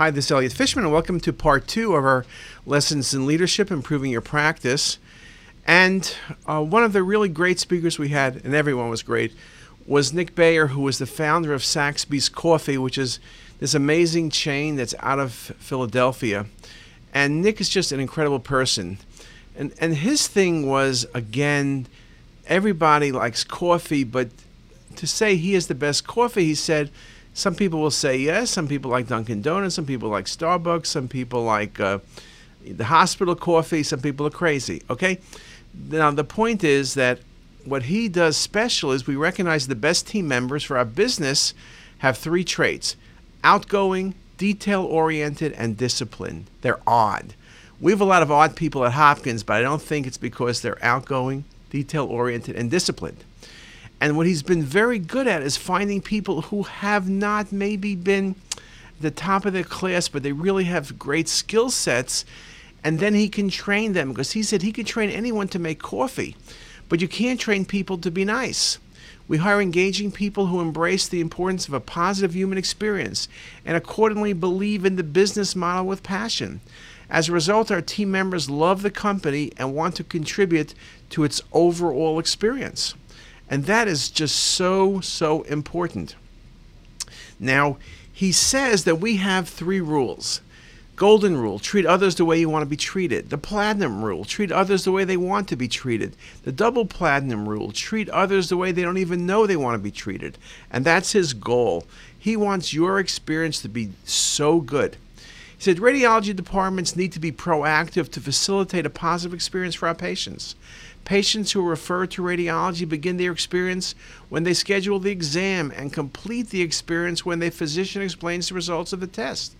Hi, this is Elliot Fishman, and welcome to part two of our lessons in leadership, improving your practice. And uh, one of the really great speakers we had, and everyone was great, was Nick Bayer, who was the founder of Saxby's Coffee, which is this amazing chain that's out of Philadelphia. And Nick is just an incredible person. And, and his thing was, again, everybody likes coffee, but to say he is the best coffee, he said, some people will say yes. Some people like Dunkin' Donuts. Some people like Starbucks. Some people like uh, the hospital coffee. Some people are crazy. Okay. Now the point is that what he does special is we recognize the best team members for our business have three traits: outgoing, detail oriented, and disciplined. They're odd. We have a lot of odd people at Hopkins, but I don't think it's because they're outgoing, detail oriented, and disciplined. And what he's been very good at is finding people who have not maybe been the top of their class, but they really have great skill sets. And then he can train them because he said he could train anyone to make coffee, but you can't train people to be nice. We hire engaging people who embrace the importance of a positive human experience and accordingly believe in the business model with passion. As a result, our team members love the company and want to contribute to its overall experience. And that is just so, so important. Now, he says that we have three rules. Golden rule, treat others the way you want to be treated. The platinum rule, treat others the way they want to be treated. The double platinum rule, treat others the way they don't even know they want to be treated. And that's his goal. He wants your experience to be so good. He said radiology departments need to be proactive to facilitate a positive experience for our patients. Patients who refer to radiology begin their experience when they schedule the exam and complete the experience when the physician explains the results of the test.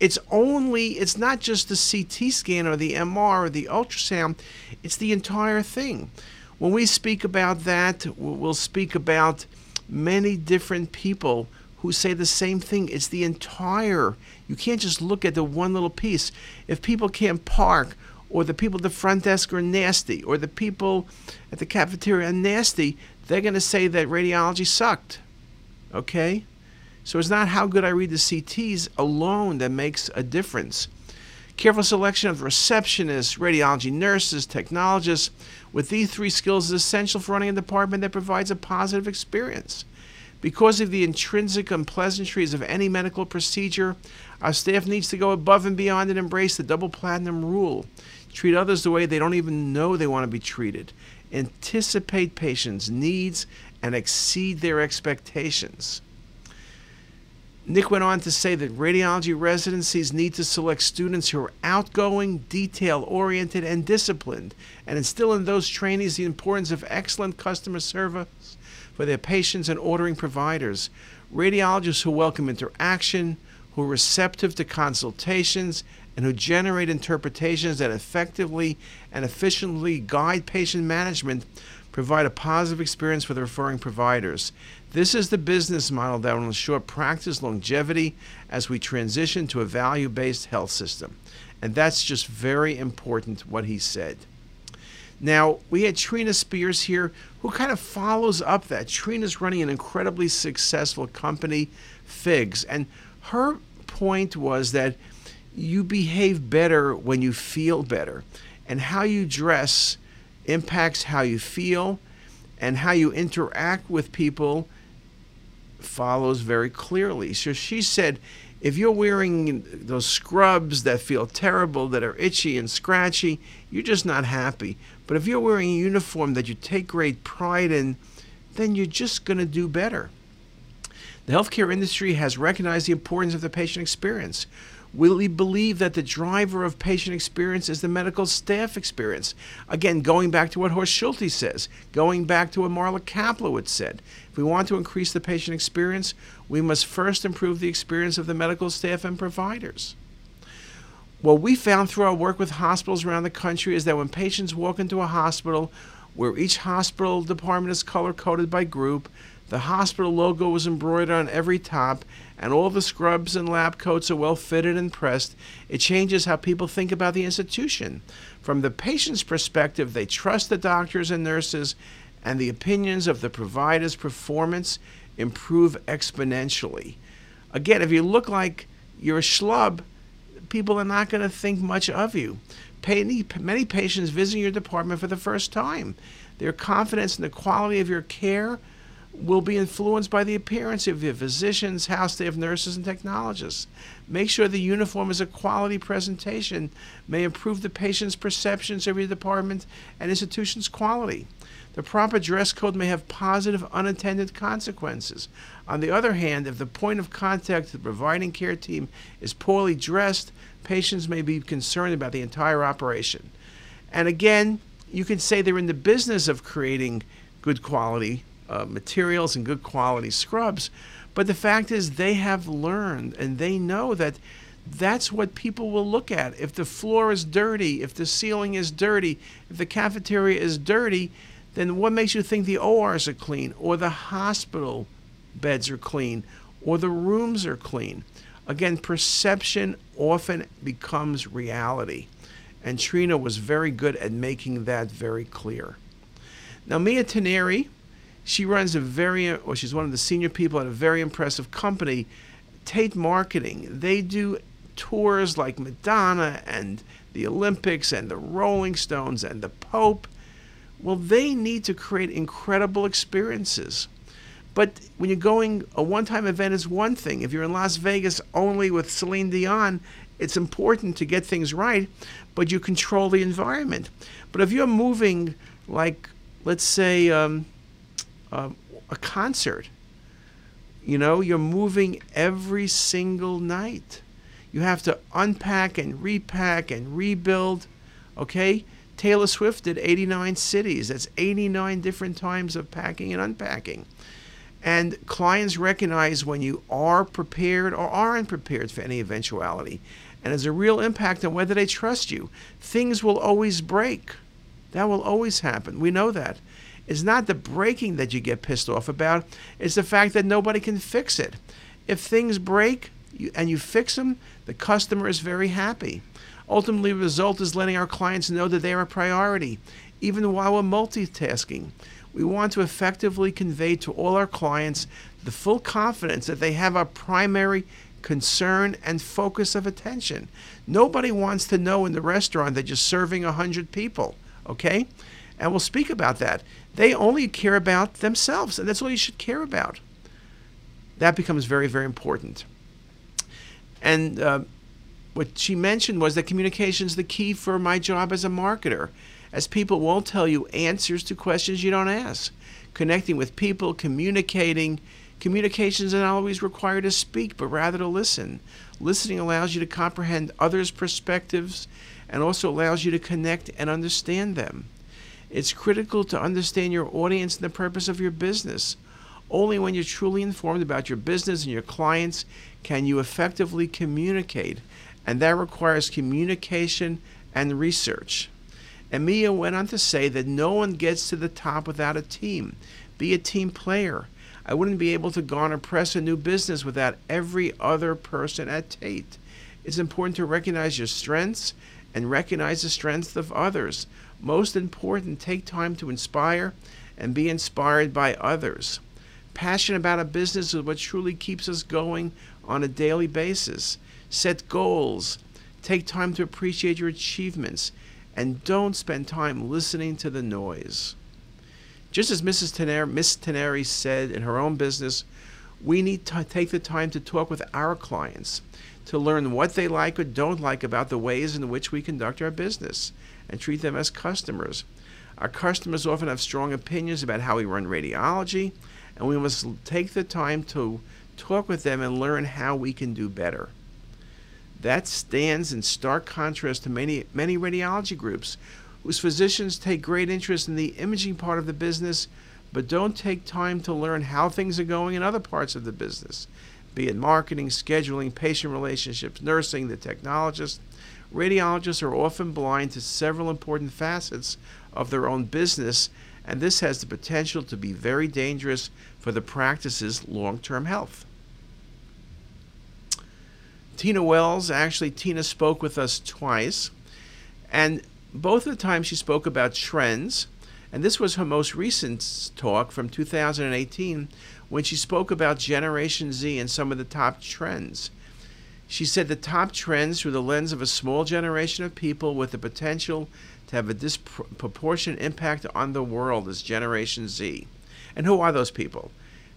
It's only, it's not just the CT scan or the MR or the ultrasound, it's the entire thing. When we speak about that, we'll speak about many different people who say the same thing. It's the entire, you can't just look at the one little piece. If people can't park or the people at the front desk are nasty, or the people at the cafeteria are nasty, they're going to say that radiology sucked. Okay? So it's not how good I read the CTs alone that makes a difference. Careful selection of receptionists, radiology nurses, technologists with these three skills is essential for running a department that provides a positive experience. Because of the intrinsic unpleasantries of any medical procedure, our staff needs to go above and beyond and embrace the double platinum rule. Treat others the way they don't even know they want to be treated. Anticipate patients' needs and exceed their expectations. Nick went on to say that radiology residencies need to select students who are outgoing, detail oriented, and disciplined, and instill in those trainees the importance of excellent customer service for their patients and ordering providers. Radiologists who welcome interaction, who are receptive to consultations, and who generate interpretations that effectively and efficiently guide patient management provide a positive experience for the referring providers. This is the business model that will ensure practice longevity as we transition to a value based health system. And that's just very important what he said. Now, we had Trina Spears here who kind of follows up that. Trina's running an incredibly successful company, Figs, and her point was that you behave better when you feel better. And how you dress impacts how you feel, and how you interact with people follows very clearly. So she said, if you're wearing those scrubs that feel terrible, that are itchy and scratchy, you're just not happy. But if you're wearing a uniform that you take great pride in, then you're just going to do better. The healthcare industry has recognized the importance of the patient experience. We believe that the driver of patient experience is the medical staff experience. Again, going back to what Horst Schulze says, going back to what Marla Kaplowitz said. If we want to increase the patient experience, we must first improve the experience of the medical staff and providers. What we found through our work with hospitals around the country is that when patients walk into a hospital where each hospital department is color coded by group, the hospital logo was embroidered on every top, and all the scrubs and lab coats are well fitted and pressed. It changes how people think about the institution. From the patient's perspective, they trust the doctors and nurses, and the opinions of the provider's performance improve exponentially. Again, if you look like you're a schlub, people are not going to think much of you. Many, patients visiting your department for the first time. Their confidence in the quality of your care will be influenced by the appearance of your physicians, house staff, nurses, and technologists. Make sure the uniform is a quality presentation, may improve the patient's perceptions of your department and institution's quality. The proper dress code may have positive unintended consequences. On the other hand, if the point of contact the providing care team is poorly dressed, patients may be concerned about the entire operation. And again, you can say they're in the business of creating good quality uh, materials and good quality scrubs, but the fact is they have learned and they know that that's what people will look at. If the floor is dirty, if the ceiling is dirty, if the cafeteria is dirty, then what makes you think the ORs are clean or the hospital beds are clean or the rooms are clean? Again, perception often becomes reality. And Trina was very good at making that very clear. Now, Mia Teneri, she runs a very, or she's one of the senior people at a very impressive company, Tait Marketing. They do tours like Madonna and the Olympics and the Rolling Stones and the Pope well, they need to create incredible experiences. But when you're going, a one time event is one thing. If you're in Las Vegas only with Celine Dion, it's important to get things right, but you control the environment. But if you're moving, like, let's say, um, uh, a concert, you know, you're moving every single night. You have to unpack and repack and rebuild, okay? Taylor Swift did 89 cities. That's 89 different times of packing and unpacking. And clients recognize when you are prepared or aren't prepared for any eventuality. And there's a real impact on whether they trust you. Things will always break. That will always happen. We know that. It's not the breaking that you get pissed off about, it's the fact that nobody can fix it. If things break and you fix them, the customer is very happy. Ultimately, the result is letting our clients know that they are a priority, even while we're multitasking. We want to effectively convey to all our clients the full confidence that they have our primary concern and focus of attention. Nobody wants to know in the restaurant that you're serving 100 people, okay? And we'll speak about that. They only care about themselves, and that's all you should care about. That becomes very, very important. And uh, what she mentioned was that communication is the key for my job as a marketer, as people won't tell you answers to questions you don't ask. Connecting with people, communicating, communications is not always required to speak, but rather to listen. Listening allows you to comprehend others' perspectives and also allows you to connect and understand them. It's critical to understand your audience and the purpose of your business. Only when you're truly informed about your business and your clients can you effectively communicate and that requires communication and research. Mia went on to say that no one gets to the top without a team. Be a team player. I wouldn't be able to garner press a new business without every other person at Tait. It's important to recognize your strengths and recognize the strengths of others. Most important, take time to inspire and be inspired by others. Passion about a business is what truly keeps us going on a daily basis. Set goals. Take time to appreciate your achievements. And don't spend time listening to the noise. Just as Mrs. Teneri, Miss Teneri said in her own business, we need to take the time to talk with our clients to learn what they like or don't like about the ways in which we conduct our business and treat them as customers. Our customers often have strong opinions about how we run radiology, and we must take the time to talk with them and learn how we can do better. That stands in stark contrast to many, many radiology groups whose physicians take great interest in the imaging part of the business but don't take time to learn how things are going in other parts of the business, be it marketing, scheduling, patient relationships, nursing, the technologist. Radiologists are often blind to several important facets of their own business, and this has the potential to be very dangerous for the practice's long term health. Tina Wells, actually, Tina spoke with us twice. And both of the times she spoke about trends. And this was her most recent talk from 2018 when she spoke about Generation Z and some of the top trends. She said the top trends through the lens of a small generation of people with the potential to have a disproportionate impact on the world is Generation Z. And who are those people?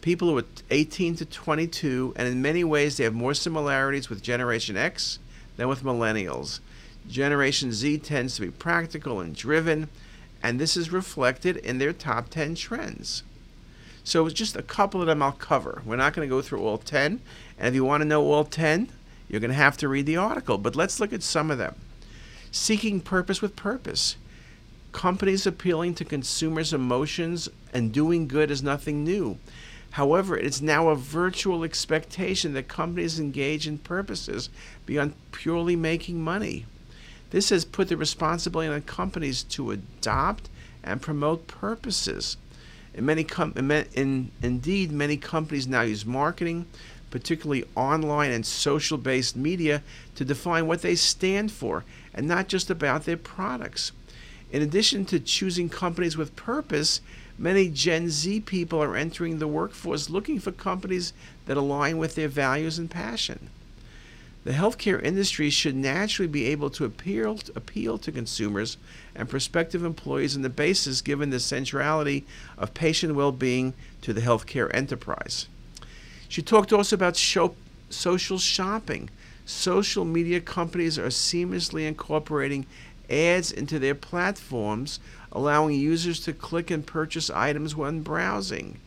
People who are 18 to 22, and in many ways they have more similarities with Generation X than with millennials. Generation Z tends to be practical and driven, and this is reflected in their top 10 trends. So, it's just a couple of them I'll cover. We're not going to go through all 10, and if you want to know all 10, you're going to have to read the article, but let's look at some of them. Seeking purpose with purpose. Companies appealing to consumers' emotions and doing good is nothing new. However, it is now a virtual expectation that companies engage in purposes beyond purely making money. This has put the responsibility on companies to adopt and promote purposes. In many com- in, indeed, many companies now use marketing, particularly online and social based media, to define what they stand for and not just about their products. In addition to choosing companies with purpose, many Gen Z people are entering the workforce looking for companies that align with their values and passion. The healthcare industry should naturally be able to appeal, appeal to consumers and prospective employees on the basis given the centrality of patient well being to the healthcare enterprise. She talked also about show, social shopping. Social media companies are seamlessly incorporating ads into their platforms, allowing users to click and purchase items when browsing.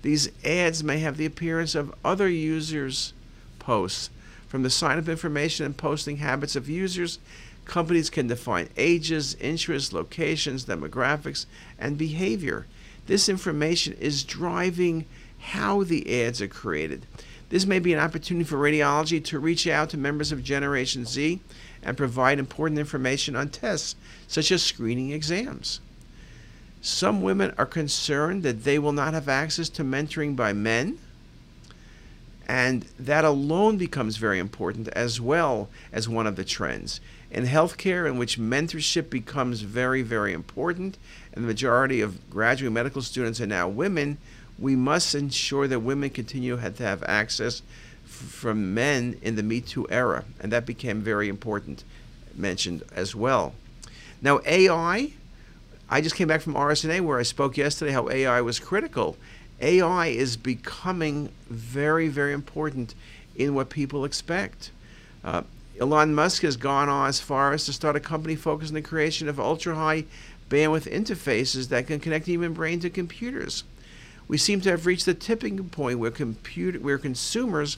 These ads may have the appearance of other users' posts from the sign up information and posting habits of users, companies can define ages, interests, locations, demographics, and behavior. This information is driving how the ads are created. This may be an opportunity for radiology to reach out to members of Generation Z and provide important information on tests, such as screening exams. Some women are concerned that they will not have access to mentoring by men and that alone becomes very important as well as one of the trends. In healthcare, in which mentorship becomes very, very important, and the majority of graduate medical students are now women, we must ensure that women continue to have access from men in the Me Too era. And that became very important, mentioned as well. Now, AI, I just came back from RSNA where I spoke yesterday how AI was critical AI is becoming very, very important in what people expect. Uh, Elon Musk has gone on as far as to start a company focused on the creation of ultra high bandwidth interfaces that can connect human brain to computers. We seem to have reached the tipping point where, computer, where consumers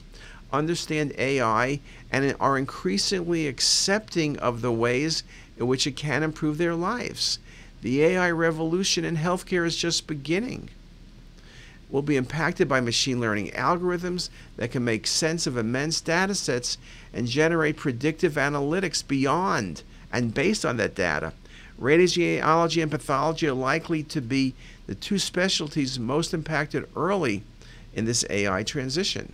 understand AI and are increasingly accepting of the ways in which it can improve their lives. The AI revolution in healthcare is just beginning We'll be impacted by machine learning algorithms that can make sense of immense data sets and generate predictive analytics beyond and based on that data. Radiology and pathology are likely to be the two specialties most impacted early in this AI transition.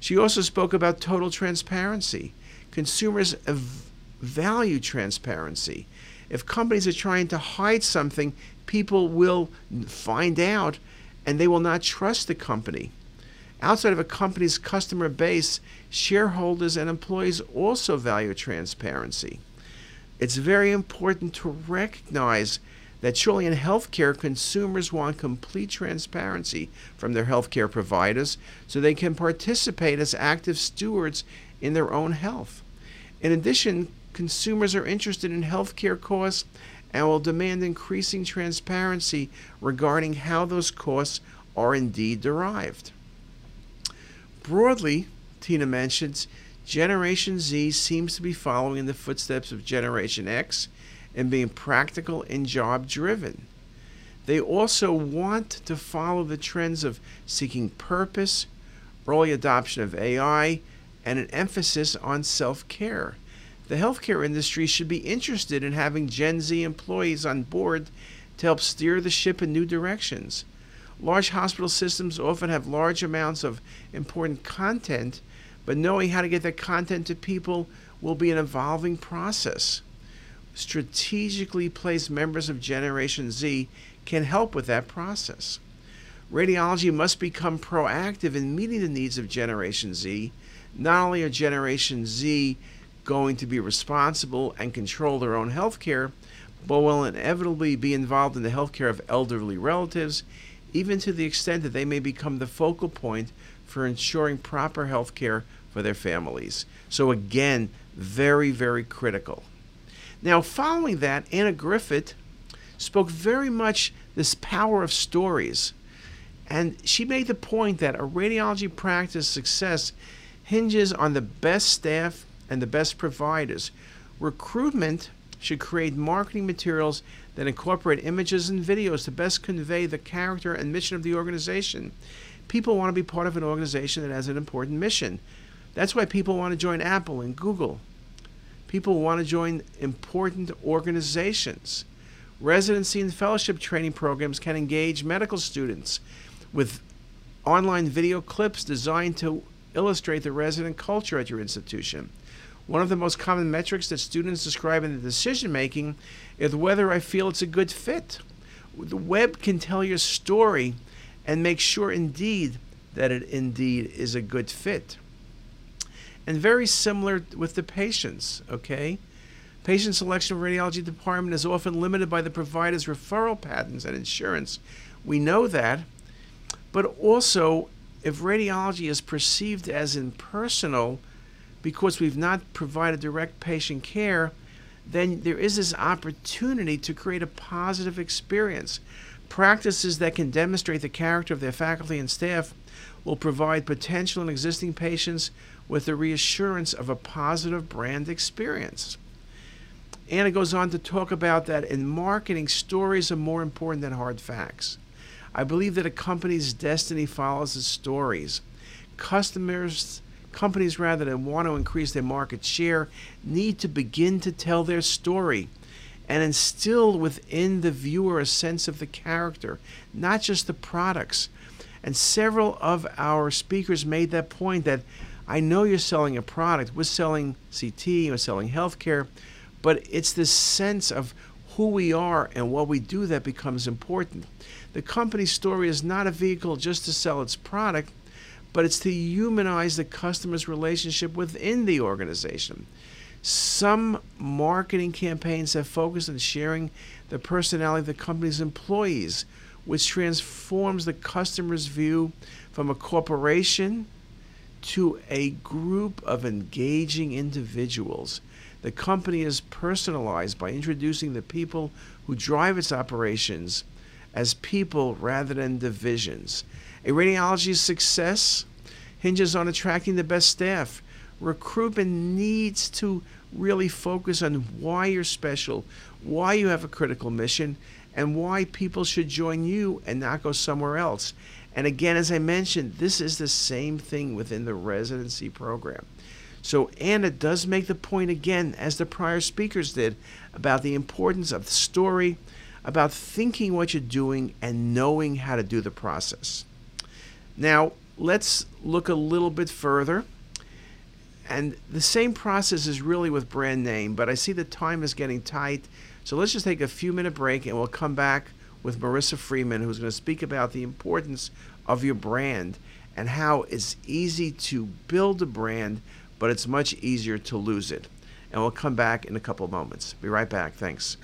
She also spoke about total transparency. Consumers value transparency. If companies are trying to hide something, people will find out and they will not trust the company. Outside of a company's customer base, shareholders and employees also value transparency. It's very important to recognize that surely in healthcare, consumers want complete transparency from their healthcare providers so they can participate as active stewards in their own health. In addition, consumers are interested in healthcare costs and will demand increasing transparency regarding how those costs are indeed derived. Broadly, Tina mentions, Generation Z seems to be following in the footsteps of Generation X and being practical and job driven. They also want to follow the trends of seeking purpose, early adoption of AI, and an emphasis on self care the healthcare industry should be interested in having Gen Z employees on board to help steer the ship in new directions. Large hospital systems often have large amounts of important content, but knowing how to get that content to people will be an evolving process. Strategically placed members of Generation Z can help with that process. Radiology must become proactive in meeting the needs of Generation Z not only are Generation Z going to be responsible and control their own health care, but will inevitably be involved in the health care of elderly relatives, even to the extent that they may become the focal point for ensuring proper health care for their families. So, again, very, very critical. Now, following that, Anna Griffith spoke very much this power of stories. And she made the point that a radiology practice success hinges on the best staff and the best providers. Recruitment should create marketing materials that incorporate images and videos to best convey the character and mission of the organization. People want to be part of an organization that has an important mission. That's why people want to join Apple and Google. People want to join important organizations. Residency and fellowship training programs can engage medical students with online video clips designed to illustrate the resident culture at your institution. One of the most common metrics that students describe in the decision making is whether I feel it's a good fit. The web can tell your story and make sure indeed that it indeed is a good fit. And very similar with the patients, okay? Patient selection of radiology department is often limited by the provider's referral patterns and insurance. We know that. But also, if radiology is perceived as impersonal, because we've not provided direct patient care, then there is this opportunity to create a positive experience. Practices that can demonstrate the character of their faculty and staff will provide potential and existing patients with the reassurance of a positive brand experience. Anna goes on to talk about that in marketing, stories are more important than hard facts. I believe that a company's destiny follows its stories. Customers companies, rather than want to increase their market share, need to begin to tell their story and instill within the viewer a sense of the character, not just the products. And several of our speakers made that point that I know you're selling a product, we're selling CT, we're selling healthcare, but it's this sense of who we are and what we do that becomes important. The company story is not a vehicle just to sell its product, but it's to humanize the customer's relationship within the organization. Some marketing campaigns have focused on sharing the personality of the company's employees, which transforms the customer's view from a corporation to a group of engaging individuals. The company is personalized by introducing the people who drive its operations as people rather than divisions. A radiology's success hinges on attracting the best staff. Recruitment needs to really focus on why you're special, why you have a critical mission, and why people should join you and not go somewhere else. And again, as I mentioned, this is the same thing within the residency program. So Anna does make the point again, as the prior speakers did, about the importance of the story, about thinking what you're doing and knowing how to do the process. Now, let's look a little bit further. And the same process is really with brand name, but I see the time is getting tight. So let's just take a few minute break and we'll come back with Marissa Freeman, who's going to speak about the importance of your brand and how it's easy to build a brand, but it's much easier to lose it. And we'll come back in a couple of moments. Be right back. Thanks.